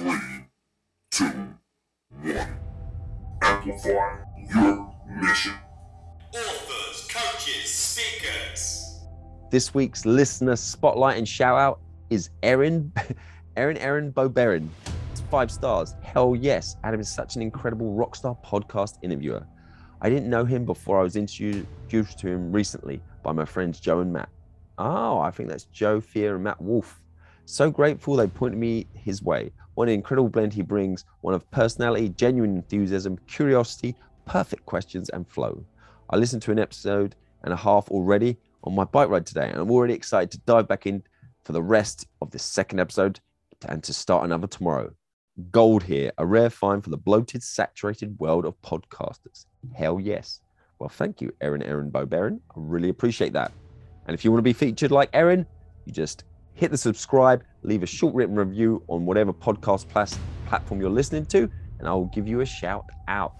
Three, two, one. Amplify your mission. authors, coaches, speakers. This week's listener spotlight and shout out is Erin, Erin, Erin Boberin. Five stars. Hell yes. Adam is such an incredible rock star podcast interviewer. I didn't know him before I was introduced to him recently by my friends Joe and Matt. Oh, I think that's Joe Fier and Matt Wolfe. So grateful they pointed me his way. What an incredible blend he brings one of personality, genuine enthusiasm, curiosity, perfect questions, and flow. I listened to an episode and a half already on my bike ride today, and I'm already excited to dive back in for the rest of this second episode and to start another tomorrow. Gold here, a rare find for the bloated, saturated world of podcasters. Hell yes. Well, thank you, Erin, Erin Boberin. I really appreciate that. And if you want to be featured like Erin, you just hit the subscribe, leave a short written review on whatever podcast plas- platform you're listening to, and I will give you a shout out.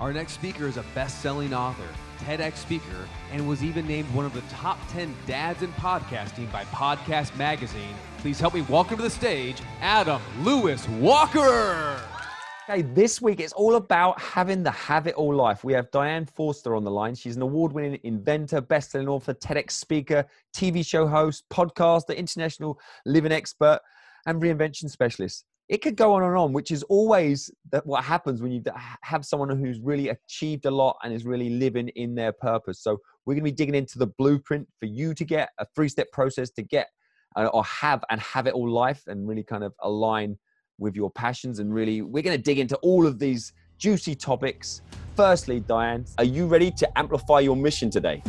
Our next speaker is a best selling author, TEDx speaker, and was even named one of the top 10 dads in podcasting by Podcast Magazine. Please help me welcome to the stage Adam Lewis Walker. Okay, this week it's all about having the have it all life. We have Diane Forster on the line. She's an award winning inventor, best selling author, TEDx speaker, TV show host, podcaster, international living expert, and reinvention specialist. It could go on and on, which is always what happens when you have someone who's really achieved a lot and is really living in their purpose. So we're going to be digging into the blueprint for you to get a three step process to get uh, or have and have it all life and really kind of align with your passions. And really, we're going to dig into all of these juicy topics. Firstly, Diane, are you ready to amplify your mission today?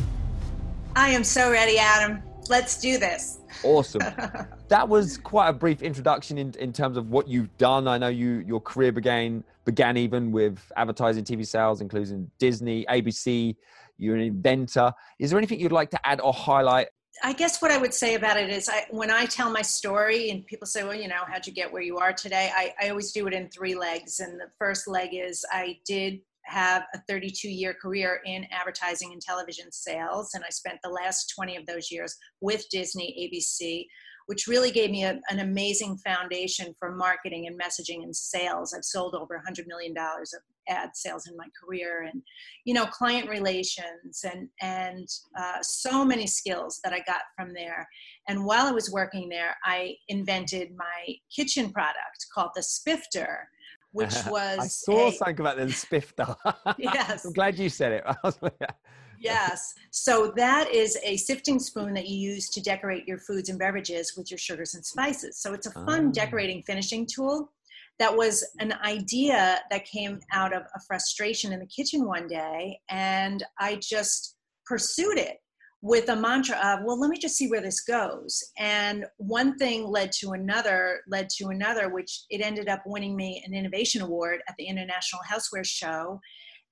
I am so ready, Adam. Let's do this. Awesome. that was quite a brief introduction in, in terms of what you've done. I know you your career began began even with advertising, TV sales, including Disney, ABC. You're an inventor. Is there anything you'd like to add or highlight I guess what I would say about it is I, when I tell my story and people say, well, you know, how'd you get where you are today? I, I always do it in three legs. And the first leg is I did have a 32 year career in advertising and television sales. And I spent the last 20 of those years with Disney, ABC, which really gave me a, an amazing foundation for marketing and messaging and sales. I've sold over $100 million of ad sales in my career and, you know, client relations and, and uh, so many skills that I got from there. And while I was working there, I invented my kitchen product called the Spifter which was I saw a, something about the spifter. Yes. I'm glad you said it. yes. So that is a sifting spoon that you use to decorate your foods and beverages with your sugars and spices. So it's a fun Ah. decorating finishing tool. That was an idea that came out of a frustration in the kitchen one day, and I just pursued it with a mantra of, well, let me just see where this goes. And one thing led to another, led to another, which it ended up winning me an innovation award at the International Houseware Show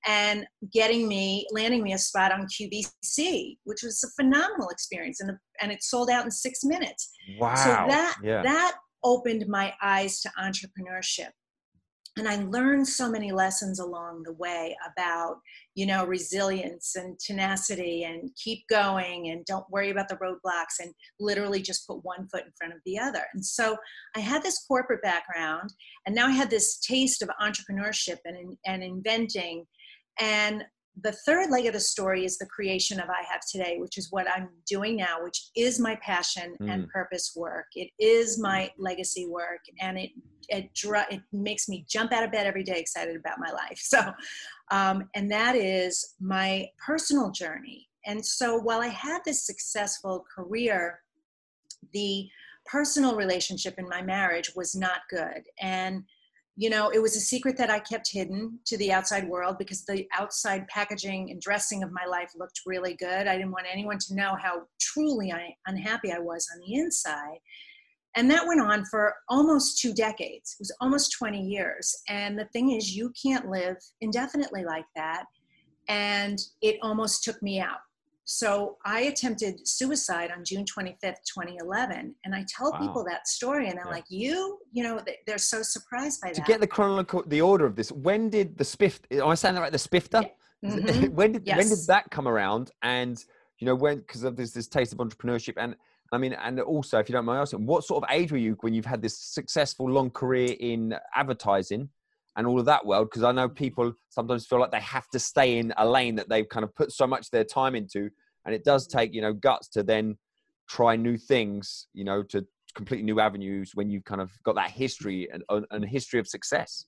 and getting me, landing me a spot on QVC, which was a phenomenal experience. And, and it sold out in six minutes. wow. So that, yeah. that opened my eyes to entrepreneurship. And I learned so many lessons along the way about, you know, resilience and tenacity and keep going and don't worry about the roadblocks and literally just put one foot in front of the other. And so I had this corporate background and now I had this taste of entrepreneurship and, and inventing. And the third leg of the story is the creation of I Have Today, which is what I'm doing now, which is my passion and purpose work. It is my legacy work, and it it dr- it makes me jump out of bed every day excited about my life. So, um, and that is my personal journey. And so, while I had this successful career, the personal relationship in my marriage was not good, and you know, it was a secret that I kept hidden to the outside world because the outside packaging and dressing of my life looked really good. I didn't want anyone to know how truly unhappy I was on the inside. And that went on for almost two decades. It was almost 20 years. And the thing is, you can't live indefinitely like that. And it almost took me out. So I attempted suicide on June 25th, 2011. And I tell Wow. people that story, and they're Yeah. like, You? You know, they're so surprised by to that. To get the chronological the order of this, when did the spiff? Am I saying that right? The spifter. Mhm. when did when did that come around? And you know when because of this this taste of entrepreneurship and I mean, and also, if you don't mind asking, what sort of age were you when you've had this successful long career in advertising and all of that world? Because I know people sometimes feel like they have to stay in a lane that they've kind of put so much of their time into, and it does take you know guts to then try new things, you know, to completely new avenues when you've kind of got that history and, and a history of success.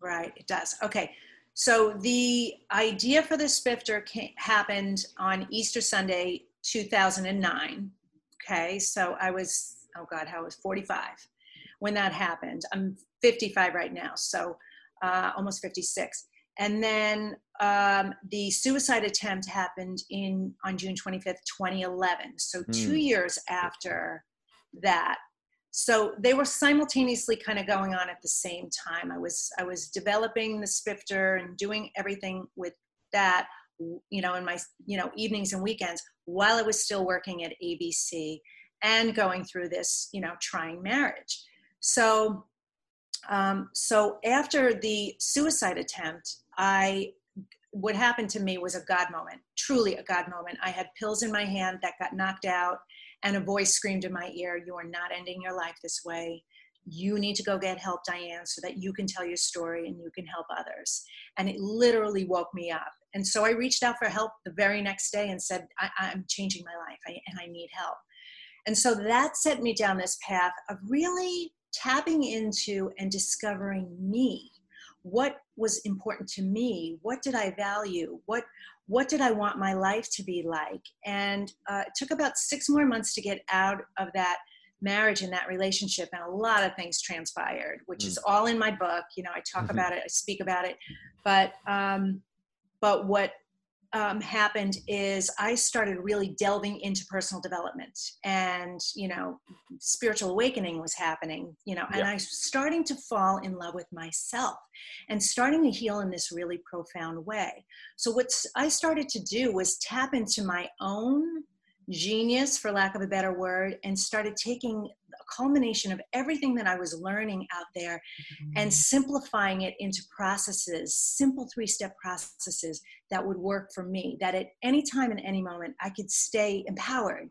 Right, it does. Okay. So the idea for the Spifter came, happened on Easter Sunday, 2009. Okay, so I was, oh God, how was 45 when that happened. I'm 55 right now, so uh, almost 56. And then um, the suicide attempt happened in on June 25th, 2011. So two Mm. years after that. So they were simultaneously kind of going on at the same time. I was I was developing the Spifter and doing everything with that, you know, in my you know evenings and weekends while I was still working at ABC and going through this you know trying marriage. So um, so after the suicide attempt, I what happened to me was a God moment, truly a God moment. I had pills in my hand that got knocked out, and a voice screamed in my ear, You are not ending your life this way. You need to go get help, Diane, so that you can tell your story and you can help others. And it literally woke me up. And so I reached out for help the very next day and said, I, am changing my life I, and I need help. And so that set me down this path of really tapping into and discovering me. What was important to me? What did i value? What what did i want my life to be like? And uh, it took about six more months to get out of that marriage and that relationship and a lot of things transpired which is all in my book. You know i talk Mhm. about it i speak about it. But um but what um, happened is I started really delving into personal development and, you know, spiritual awakening was happening, you know, and Yeah. I was starting to fall in love with myself and starting to heal in this really profound way. So, what I started to do was tap into my own genius, for lack of a better word, and started taking a culmination of everything that I was learning out there mm-hmm. and simplifying it into processes, simple three step processes that would work for me, that at any time and any moment I could stay empowered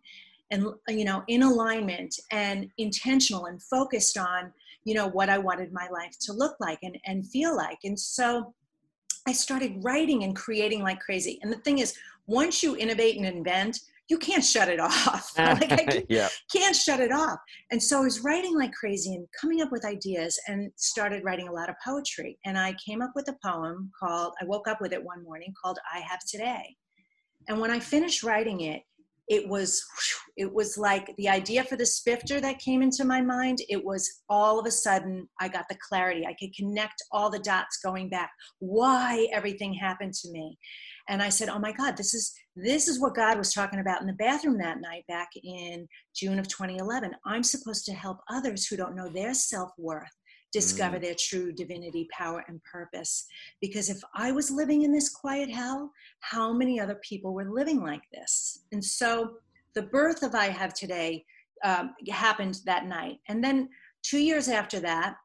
and you know in alignment and intentional and focused on you know what I wanted my life to look like and, and feel like. And so I started writing and creating like crazy. And the thing is, once you innovate and invent, you can't shut it off. Ah, like I can, yeah. can't shut it off. And so I was writing like crazy and coming up with ideas and started writing a lot of poetry. And I came up with a poem called, I woke up with it one morning called I Have Today. And when I finished writing it, it was it was like the idea for the spifter that came into my mind it was all of a sudden i got the clarity i could connect all the dots going back why everything happened to me and i said oh my god this is this is what god was talking about in the bathroom that night back in june of 2011 i'm supposed to help others who don't know their self-worth discover their true divinity power and purpose. Because if i was living in this quiet hell how many other people were living like this? And so the birth of i have today um, happened that night. And then two years after that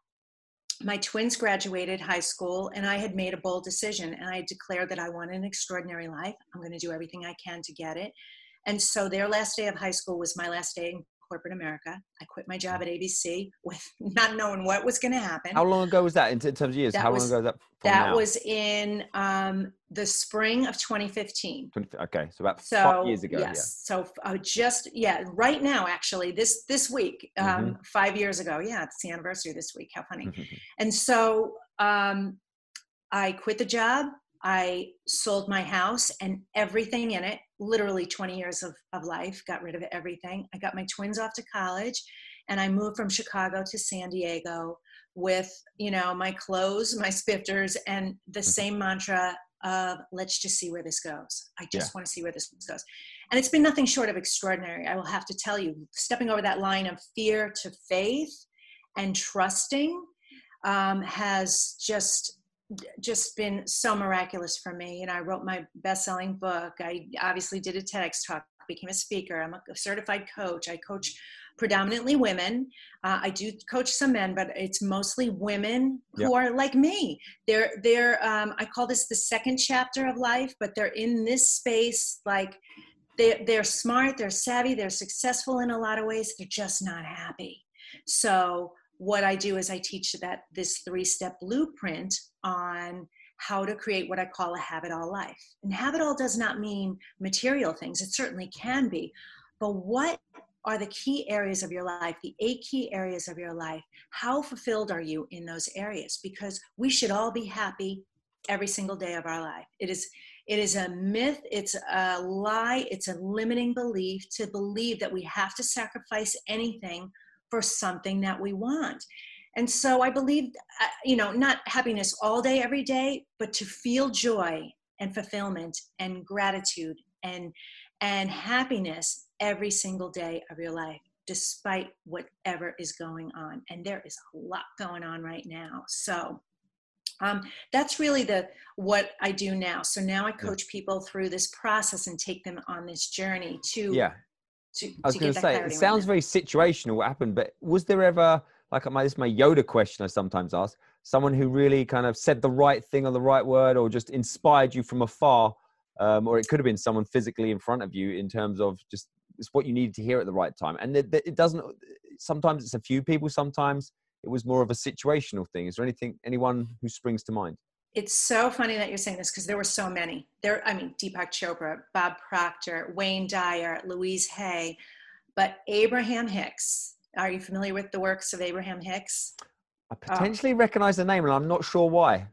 my twins graduated high school and i had made a bold decision and i declared that i want an extraordinary life. I'm going to do everything i can to get it. And so their last day of high school was my last day corporate america i quit my job at abc with not knowing what was going to happen How long ago was that in terms of years? That How was- long ago was that? That now? was in um, the spring of 2015 20 okay, so about so five years ago. yes so uh, just yeah right now actually this this week um, Mm-hmm. five years ago yeah it's the anniversary this week how funny Yeah. and so um, i quit the job i sold my house and everything in it literally 20 years of, of life got rid of everything i got my twins off to college and i moved from chicago to san diego with you know my clothes my spifters and the Mm-hmm. same mantra of let's just see where this goes i just Yeah. want to see where this goes and it's been nothing short of extraordinary i will have to tell you stepping over that line of fear to faith and trusting um, has just just been so miraculous for me you know i wrote my best-selling book. I obviously did a tedx talk became a speaker. I'm a certified coach. I coach predominantly women. Uh, i do coach some men but it's mostly women who Yep. are like me. They're they're um, i call this the second chapter of life but they're in this space like they, they're smart, they're savvy, they're successful in a lot of ways, they're just not happy. So what I do is I teach that this three-step blueprint on how to create what I call a habit all life. And habit all does not mean material things. It certainly can be. But what are the key areas of your life, the eight key areas of your life? How fulfilled are you in those areas? Because we should all be happy every single day of our life. It is it is a myth, it's a lie, it's a limiting belief to believe that we have to sacrifice anything for something that we want. And so I believe, uh, you know, not happiness all day, every day, but to feel joy and fulfillment and gratitude and and happiness every single day of your life despite whatever is going on. And there is a lot going on right now. So um, that's really the what i do now. So now i coach people through this process and take them on this journey to yeah. to, i was going to say it sounds very situational what happened but was there ever like my this is my yoda question i sometimes ask someone who really kind of said the right thing or the right word or just inspired you from afar um, or it could have been someone physically in front of you in terms of just it's what you needed to hear at the right time and it, it doesn't sometimes it's a few people sometimes it was more of a situational thing is there anything anyone who springs to mind it's so funny that you're saying this because there were so many. There, I mean, Deepak Chopra, Bob Proctor, Wayne Dyer, Louise Hay, but Abraham Hicks. Are you familiar with the works of Abraham Hicks? i potentially recognize the name and i'm not sure why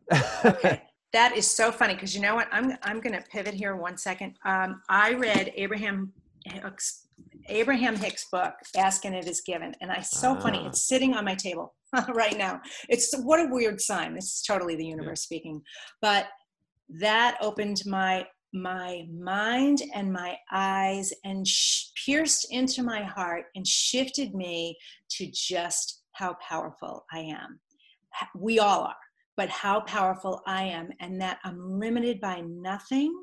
Okay, that is so funny because you know what? I'm I'm going to pivot here one second. Um, I read Abraham Hicks, Abraham Hicks' book, "Ask and It Is Given," and I so funny. Ah. It's sitting on my table right now. It's what a weird sign. This is totally the universe speaking, but that opened my my mind and my eyes and sh- pierced into my heart and shifted me to just how powerful I am. We all are, but how powerful I am, and that I'm limited by nothing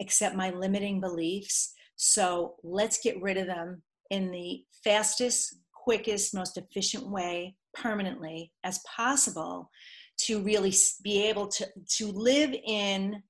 except my limiting beliefs. So let's get rid of them in the fastest, quickest, most efficient way permanently as possible to really be able to, to live in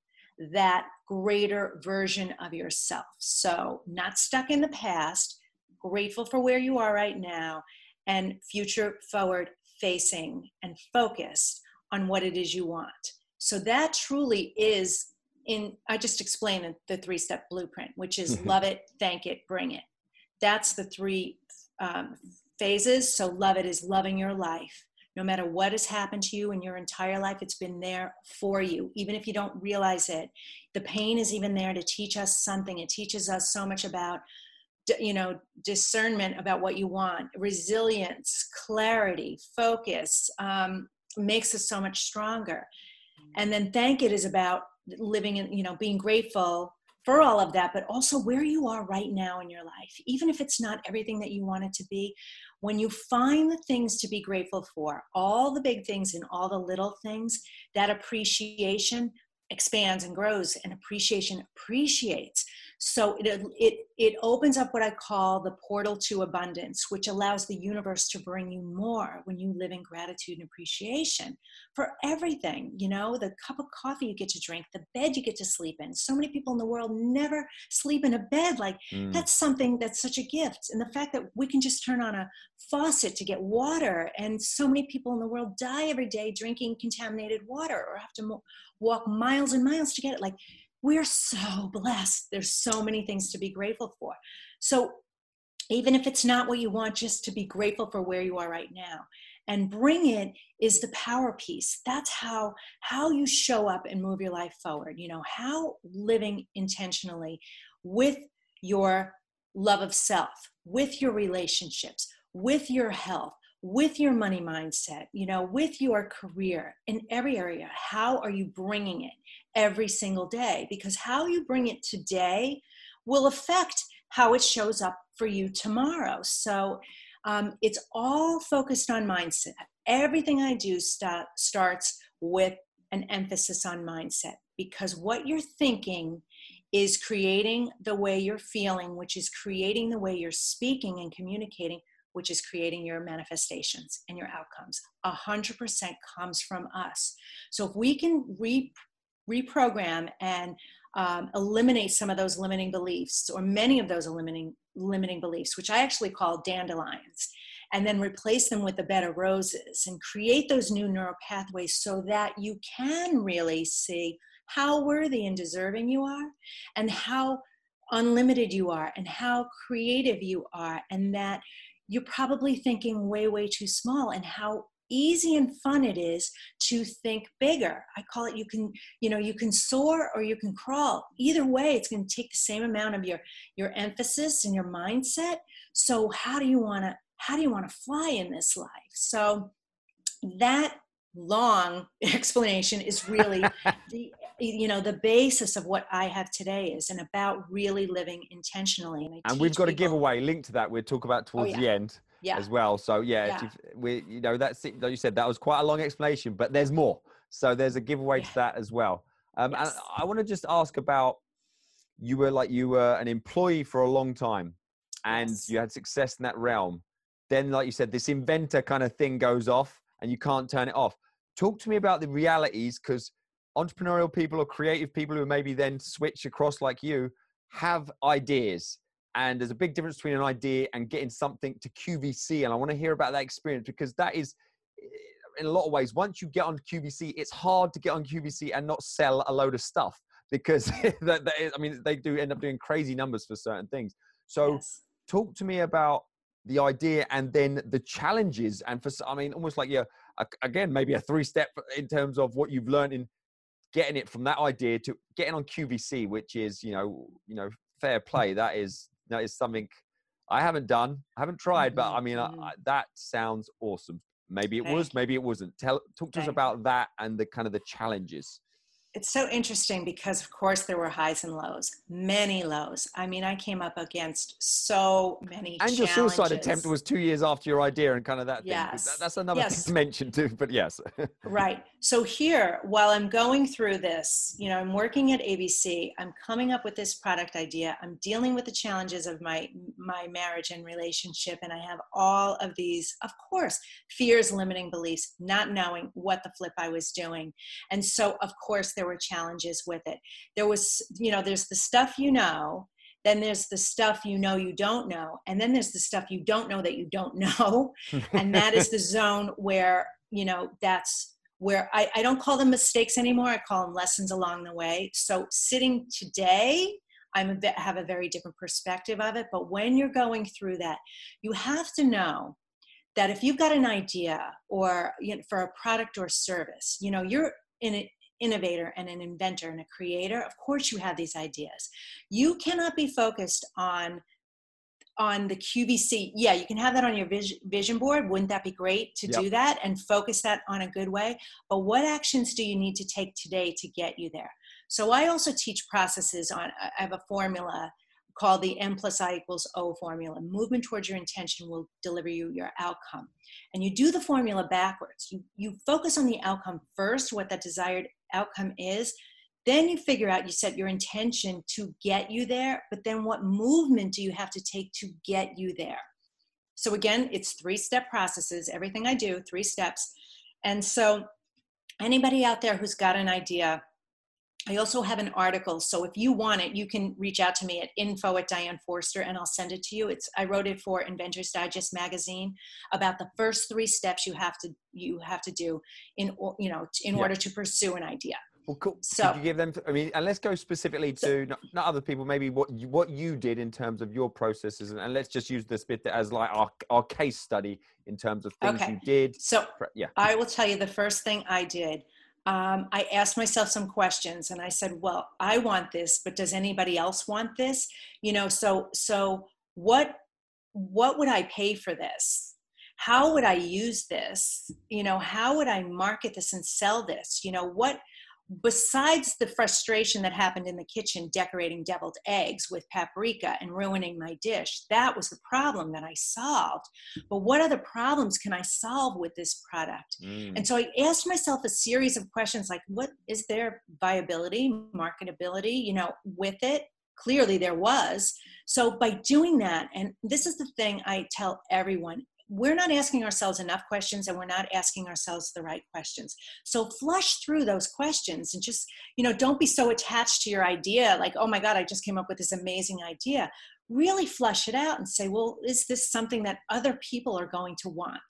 that greater version of yourself. So, not stuck in the past, grateful for where you are right now, and future forward facing and focused on what it is you want. So, that truly is in, I just explained the- the three step blueprint, which is love it, thank it, bring it. That's the three um, phases. So, love it is loving your life. No matter what has happened to you in your entire life, it's been there for you, even if you don't realize it. The pain is even there to teach us something. It teaches us so much about, you know, discernment about what you want, resilience, clarity, focus, um, makes us so much stronger. And then thank it is about living in, you know, being grateful for all of that, but also where you are right now in your life. Even if it's not everything that you want it to be, when you find the things to be grateful for, all the big things and all the little things, that appreciation expands and grows and appreciation appreciates so it, it it opens up what i call the portal to abundance which allows the universe to bring you more when you live in gratitude and appreciation for everything you know the cup of coffee you get to drink the bed you get to sleep in. So many people in the world never sleep in a bed. Like Mm. that's something that's such a gift. And the fact that we can just turn on a faucet to get water and so many people in the world die every day drinking contaminated water or have to mo- walk miles and miles to get it. Like we're so blessed. There's so many things to be grateful for. So even if it's not what you want just to be grateful for where you are right now. And bring it is the power piece. That's how how you show up and move your life forward. You know how living intentionally with your love of self with your relationships with your health with your money mindset you know with your career in every area. How are you bringing it every single day because how you bring it today will affect how it shows up for you tomorrow so um, it's all focused on mindset everything i do sta- starts with an emphasis on mindset because what you're thinking is creating the way you're feeling which is creating the way you're speaking and communicating which is creating your manifestations and your outcomes. A hundred percent comes from us. So if we can re- reprogram and um, eliminate some of those limiting beliefs or many of those limiting limiting beliefs which i actually call dandelions and then replace them with the bed of roses and create those new neural pathways so that you can really see how worthy and deserving you are and how unlimited you are and how creative you are and that you're probably thinking way way too small and how easy and fun it is to think bigger. I call it you can you know you can soar or you can crawl. Either way it's going to take the same amount of your your emphasis and your mindset. So how do you want to how do you want to fly in this life? So that long explanation is really the you know the basis of what i have today is and about really living intentionally. And, and we've got people, a giveaway link to that we'll talk about oh, towards oh, yeah. the end yeah. as well so yeah, yeah. we you know that's it like you said that was quite a long explanation but there's more so there's a giveaway yeah. to that as well um, yes. and i want to just ask about you were like you were an employee for a long time and yes. you had success in that realm then like you said this inventor kind of thing goes off and you can't turn it off talk to me about the realities because entrepreneurial people or creative people who maybe then switch across like you have ideas and there's a big difference between an idea and getting something to qvc and i want to hear about that experience because that is eh, in a lot of ways once you get on qvc it's hard to get on qvc and not sell a load of stuff because that, that is, i mean they do end up doing crazy numbers for certain things so yes. talk to me about the idea and then the challenges and for i mean almost like you're again maybe a three step in terms of what you've learned in getting it from that idea to getting on QVC, which is you know you know fair play. That is that is something I haven't done, I haven't tried, but I mean mm-hmm. I, I, that sounds awesome. Maybe it was, maybe it wasn't. Tell talk to us about that and the kind of the challenges it's so interesting because of course there were highs and lows many lows. I mean i came up against so many and your suicide attempt was two years after your idea and kind of that yes. That, that's another yes. thing to mention too but yes. Right. So here while i'm going through this you know i'm working at abc i'm coming up with this product idea i'm dealing with the challenges of my my marriage and relationship and i have all of these of course fears limiting beliefs not knowing what the flip i was doing. And so of course there there were challenges with it. There was, you know, there's the stuff you know, then there's the stuff you know you don't know, and then there's the stuff you don't know that you don't know. and that is the zone where, you know, that's where I, I don't call them mistakes anymore. I call them lessons along the way. So sitting today, I'm a bit, have a very different perspective of it. But when you're going through that, you have to know that if you've got an idea or you know, for a product or service, you know, you're in it innovator and an inventor and a creator of course you have these ideas. You cannot be focused on on the qvc yeah you can have that on your vision board. Wouldn't that be great to yep. do that and focus that on a good way? But what actions do you need to take today to get you there? So i also teach processes on i have a formula called the M plus I equals O formula. Movement towards your intention will deliver you your outcome. And you do the formula backwards. You, you focus on the outcome first, what that desired outcome is. Then you figure out, you set your intention to get you there, but then what movement do you have to take to get you there? So again, it's three step processes. Everything I do, three steps. And so anybody out there who's got an idea, I also have an article. So if you want it, you can reach out to me at info at Diane Forster and I'll send it to you. It's I wrote it for Inventors Digest magazine about the first three steps you have to you have to do in you know in yeah. order to pursue an idea. Well, cool. So, Could you give them? I mean, and let's go specifically to so, not, not, other people. Maybe what you, what you did in terms of your processes, and, and let's just use this bit as like our our case study in terms of things okay. you did. So, yeah, I will tell you the first thing I did um, I asked myself some questions and I said, well, I want this, but does anybody else want this? You know, so, so what, what would I pay for this? How would I use this? You know, how would I market this and sell this? You know, what, besides the frustration that happened in the kitchen decorating deviled eggs with paprika and ruining my dish, that was the problem that I solved. But what other problems can I solve with this product? Mm. And so I asked myself a series of questions like, what is there viability, marketability, you know, with it? Clearly there was. So by doing that, and this is the thing I tell everyone we're not asking ourselves enough questions and we're not asking ourselves the right questions. So flush through those questions and just you know don't be so attached to your idea like oh my god i just came up with this amazing idea. Really flush it out and say well is this something that other people are going to want?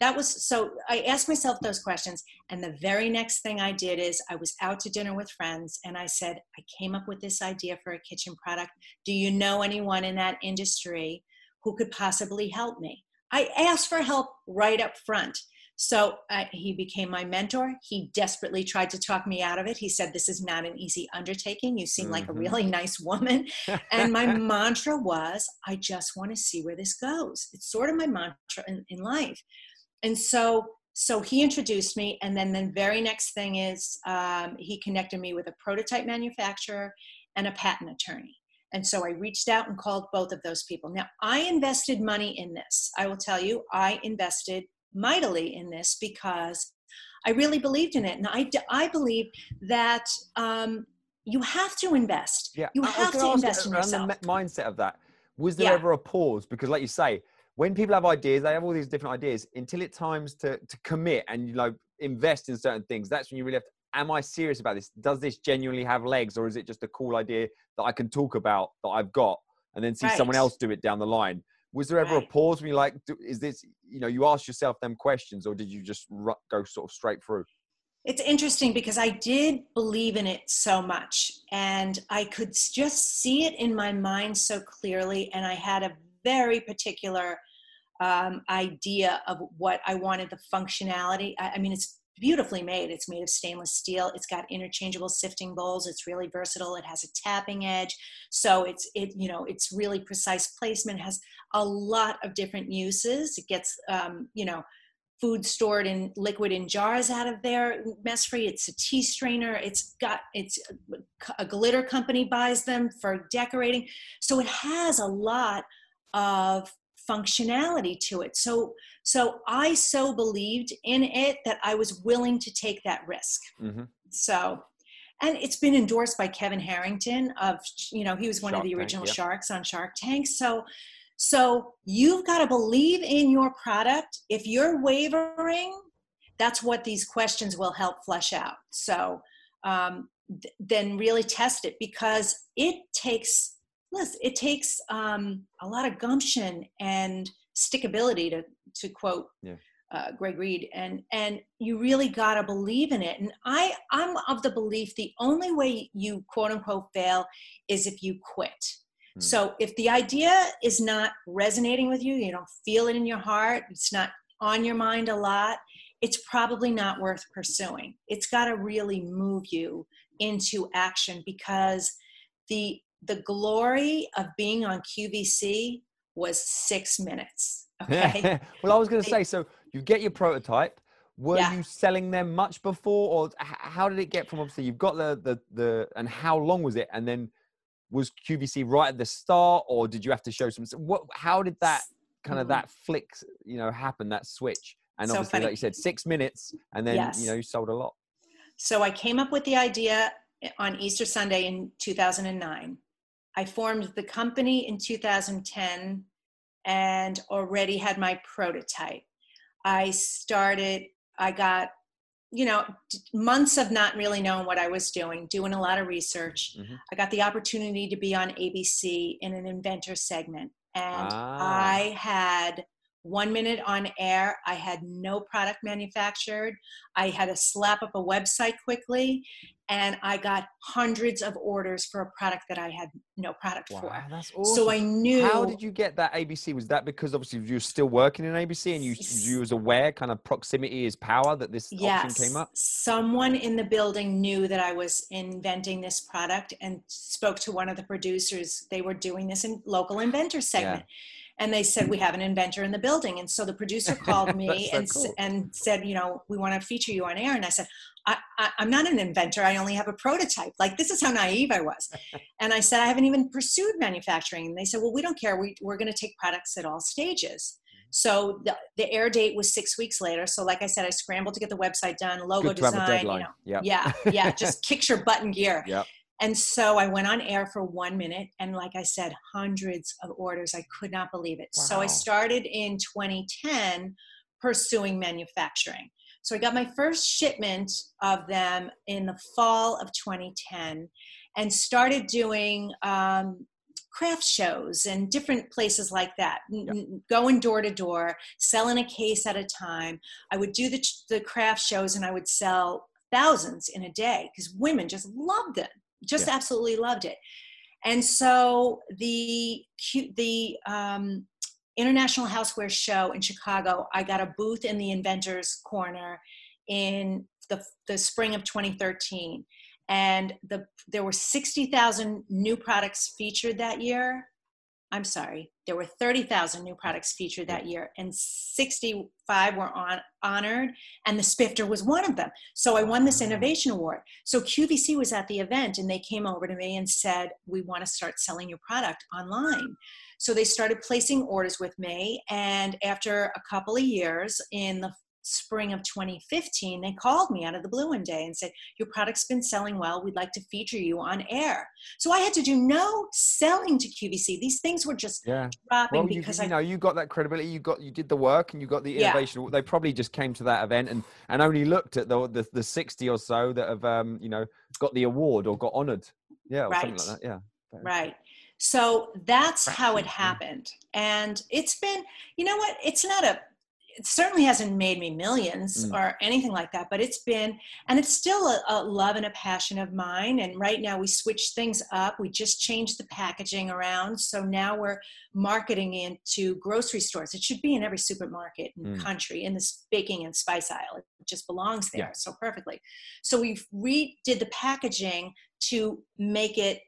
That was so i asked myself those questions and the very next thing i did is i was out to dinner with friends and i said i came up with this idea for a kitchen product. Do you know anyone in that industry who could possibly help me I asked for help right up front. So uh, he became my mentor. He desperately tried to talk me out of it. He said, This is not an easy undertaking. You seem mm-hmm. like a mm-hmm. really nice woman. and my mantra was, I just want to see where this goes. It's sort of my mantra in, in life. And so, so he introduced me. And then the very next thing is um, he connected me with a prototype manufacturer and a patent attorney. And so I reached out and called both of those people. Now, I invested money in this. I will tell you, I invested mightily in this because I really believed in it. And I, I believe that um, you have to invest. Yeah. You have to invest in yourself. the mindset of that. Was there yeah. ever a pause? Because, like you say, when people have ideas, they have all these different ideas until it times to, to commit and you know invest in certain things. That's when you really have to am I serious about this? Does this genuinely have legs, or is it just a cool idea that I can talk about that I've got, and then see right. someone else do it down the line? Was there ever right. a pause when you like, is this, you know, you ask yourself them questions, or did you just go sort of straight through? It's interesting because I did believe in it so much, and I could just see it in my mind so clearly, and I had a very particular um, idea of what I wanted the functionality. I, I mean, it's beautifully made. It's made of stainless steel. It's got interchangeable sifting bowls. It's really versatile. It has a tapping edge. So it's it you know it's really precise placement. Has a lot of different uses. It gets um, you know food stored in liquid in jars out of there mess free it's a tea strainer it's got it's a glitter company buys them for decorating so it has a lot of functionality to it. So so I so believed in it that I was willing to take that risk. Mm-hmm. So and it's been endorsed by Kevin Harrington of you know he was one Shark of the original Tank, sharks on Shark Tank. So so you've got to believe in your product. If you're wavering, that's what these questions will help flesh out. So um, th- then really test it because it takes Listen, it takes um, a lot of gumption and stickability to to quote yeah. uh, Greg Reid, and and you really gotta believe in it. And I I'm of the belief the only way you quote unquote fail is if you quit. Hmm. So if the idea is not resonating with you, you don't feel it in your heart, it's not on your mind a lot, it's probably not worth pursuing. It's got to really move you into action because the the glory of being on QVC was six minutes. Okay. well, I was going to say, so you get your prototype. Were yeah. you selling them much before, or how did it get from obviously you've got the the the and how long was it, and then was QVC right at the start, or did you have to show some? What? How did that kind of mm-hmm. that flick, you know, happen? That switch, and so obviously, funny. like you said, six minutes, and then yes. you know you sold a lot. So I came up with the idea on Easter Sunday in 2009. I formed the company in 2010 and already had my prototype. I started, I got, you know, months of not really knowing what I was doing, doing a lot of research. Mm-hmm. I got the opportunity to be on ABC in an inventor segment. And ah. I had one minute on air. I had no product manufactured. I had to slap up a website quickly, and I got hundreds of orders for a product that I had no product wow, for. That's awesome. So I knew. How did you get that ABC? Was that because obviously you were still working in ABC and you you was aware, kind of proximity is power, that this yes, option came up? Someone in the building knew that I was inventing this product and spoke to one of the producers. They were doing this in local inventor segment. Yeah and they said we have an inventor in the building. And so the producer called me so and, cool. and said you know we want to feature you on air. And i said I, I, i'm not an inventor. I only have a prototype. Like this is how naive i was. And i said i haven't even pursued manufacturing. And they said well we don't care. We, we're going to take products at all stages. So the, the air date was six weeks later. So like I said, I scrambled to get the website done, logo design, you know, yep. yeah, yeah, just kicks your button gear. Yep. And so I went on air for one minute, and like I said, hundreds of orders. I could not believe it. So I started in 2010 pursuing manufacturing. So I got my first shipment of them in the fall of 2010 and started doing um, craft shows and different places like that, Yep. going door to door, selling a case at a time. I would do the, the craft shows and I would sell thousands in a day because women just loved it, just Yeah. absolutely loved it. And so the the um, International Houseware Show in Chicago, I got a booth in the Inventors Corner in the, the spring of 2013. And the, there were 60,000 new products featured that year. I'm sorry, there were 30,000 new products featured that year, and 65 were on, honored, and the Spifter was one of them. So I won this innovation award. So QVC was at the event, and they came over to me and said, We want to start selling your product online. So they started placing orders with me, and after a couple of years, in the spring of 2015, they called me out of the blue one day and said, Your product's been selling well. We'd like to feature you on air. So I had to do no selling to QVC. These things were just Yeah. dropping Well, because you I know, you got that credibility. You got, you did the work, and you got the Yeah. innovation. They probably just came to that event and and only looked at the the, the sixty or so that have, um, you know, got the award or got honoured. Yeah, or something Right. like that. Yeah. Right. So that's how it happened. And it's been, you know what? It's not a, it certainly hasn't made me millions Mm. or anything like that, but it's been, and it's still a, a love and a passion of mine. And right now we switched things up. We just changed the packaging around. So now we're marketing into grocery stores. It should be in every supermarket in the Mm. country in this baking and spice aisle. It just belongs there Yeah. so perfectly. So we redid the packaging to make it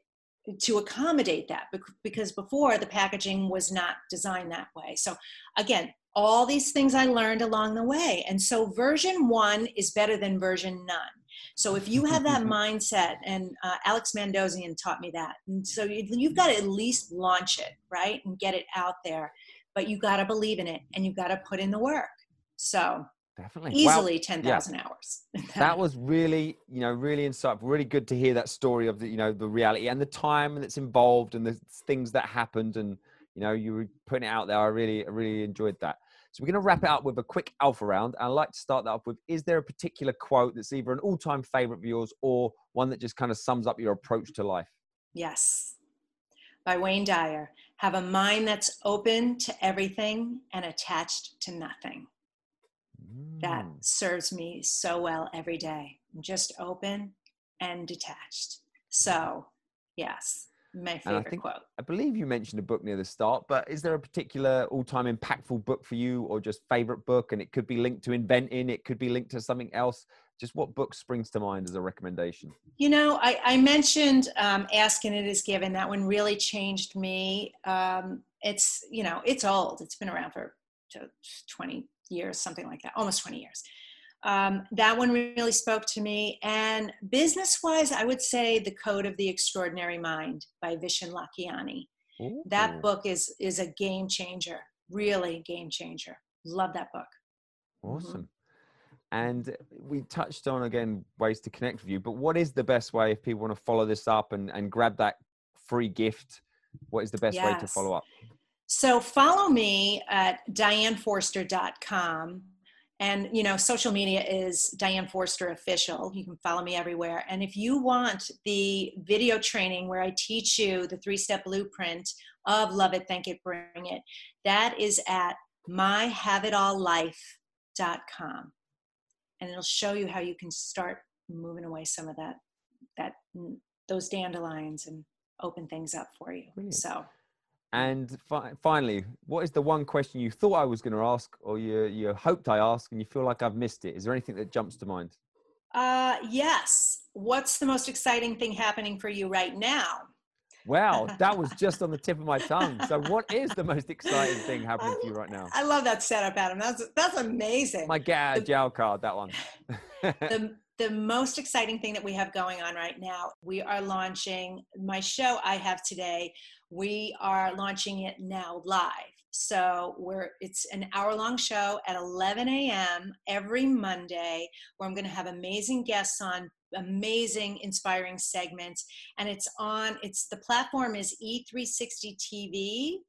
to accommodate that because before the packaging was not designed that way. So again, all these things I learned along the way. And so version one is better than version none. So if you have that mindset, and uh, Alex Mandossian taught me that, and so you, you've got to at least launch it, right, and get it out there. But you got to believe in it, and you got to put in the work. So Definitely. Wow. easily ten thousand hours. that was really you know really insightful really good to hear that story of the you know the reality and the time that's involved and the things that happened and you know you were putting it out there i really I really enjoyed that so we're going to wrap it up with a quick alpha round i'd like to start that off with is there a particular quote that's either an all-time favorite of yours or one that just kind of sums up your approach to life Yes. By Wayne Dyer. Have a mind that's open to everything and attached to nothing. That Mm. serves me so well every day. I'm just open and detached. So, yes, my And I think- quote. I believe you mentioned a book near the start, but is there a particular all-time impactful book for you, or just favorite book? And it could be linked to inventing, it could be linked to something else. Just what book springs to mind as a recommendation? You know, I, I mentioned um, Asking It Is Given. That one really changed me. Um, it's, you know, it's old. It's been around for 20 years, something like that, almost 20 years. Um, that one really spoke to me. And business wise, I would say The Code of the Extraordinary Mind by Vishen Lakhiani. Ooh. That book is, is a game changer, really game changer. Love that book. Mhm. Awesome. And we touched on again ways to connect with you, but what is the best way if people want to follow this up and, and grab that free gift? What is the best way to follow up? So follow me at dianeforster.com. And, you know, social media is Diane Forster Official. You can follow me everywhere. And if you want the video training where I teach you the three step blueprint of Love It, Thank It, Bring It, that is at myhaveitalllife.com. And it'll show you how you can start moving away some of that, that, mm, those dandelions and open things up for you. Brilliant. So, And fi- finally, what is the one question you thought I was going to ask, or you you hoped I asked, and you feel like I've missed it? Is there anything that jumps to mind? Uh, yes. What's the most exciting thing happening for you right now? Wow, that was just on the tip of my tongue. So, what is the most exciting thing happening for you right now? I love that setup, Adam. That's that's amazing. My out jail card, that one. the the most exciting thing that we have going on right now, we are launching my show I have today. We are launching it now live. So we're it's an hour long show at 11 a.m. every Monday where I'm going to have amazing guests on amazing inspiring segments and it's on it's the platform is E360 TV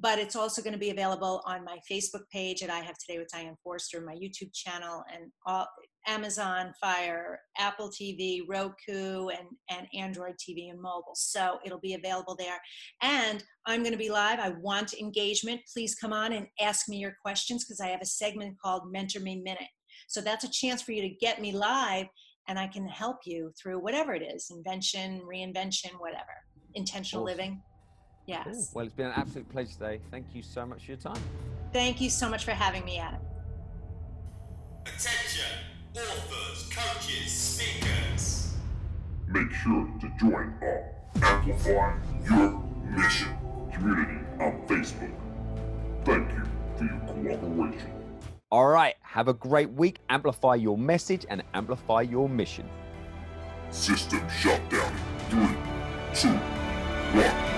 but it's also going to be available on my Facebook page at I Have Today with Diane Forster, my YouTube channel, and all, Amazon Fire, Apple TV, Roku, and, and Android TV and mobile. So it'll be available there. And I'm going to be live. I want engagement. Please come on and ask me your questions because I have a segment called Mentor Me Minute. So that's a chance for you to get me live and I can help you through whatever it is invention, reinvention, whatever, intentional Awesome. living. Yes. Cool. Well, it's been an absolute pleasure today. Thank you so much for your time. Thank you so much for having me, Adam. Attention, authors, coaches, speakers. Make sure to join our Amplify Your Mission community on Facebook. Thank you for your cooperation. All right. Have a great week. Amplify your message and amplify your mission. System shutdown. Three, two, one.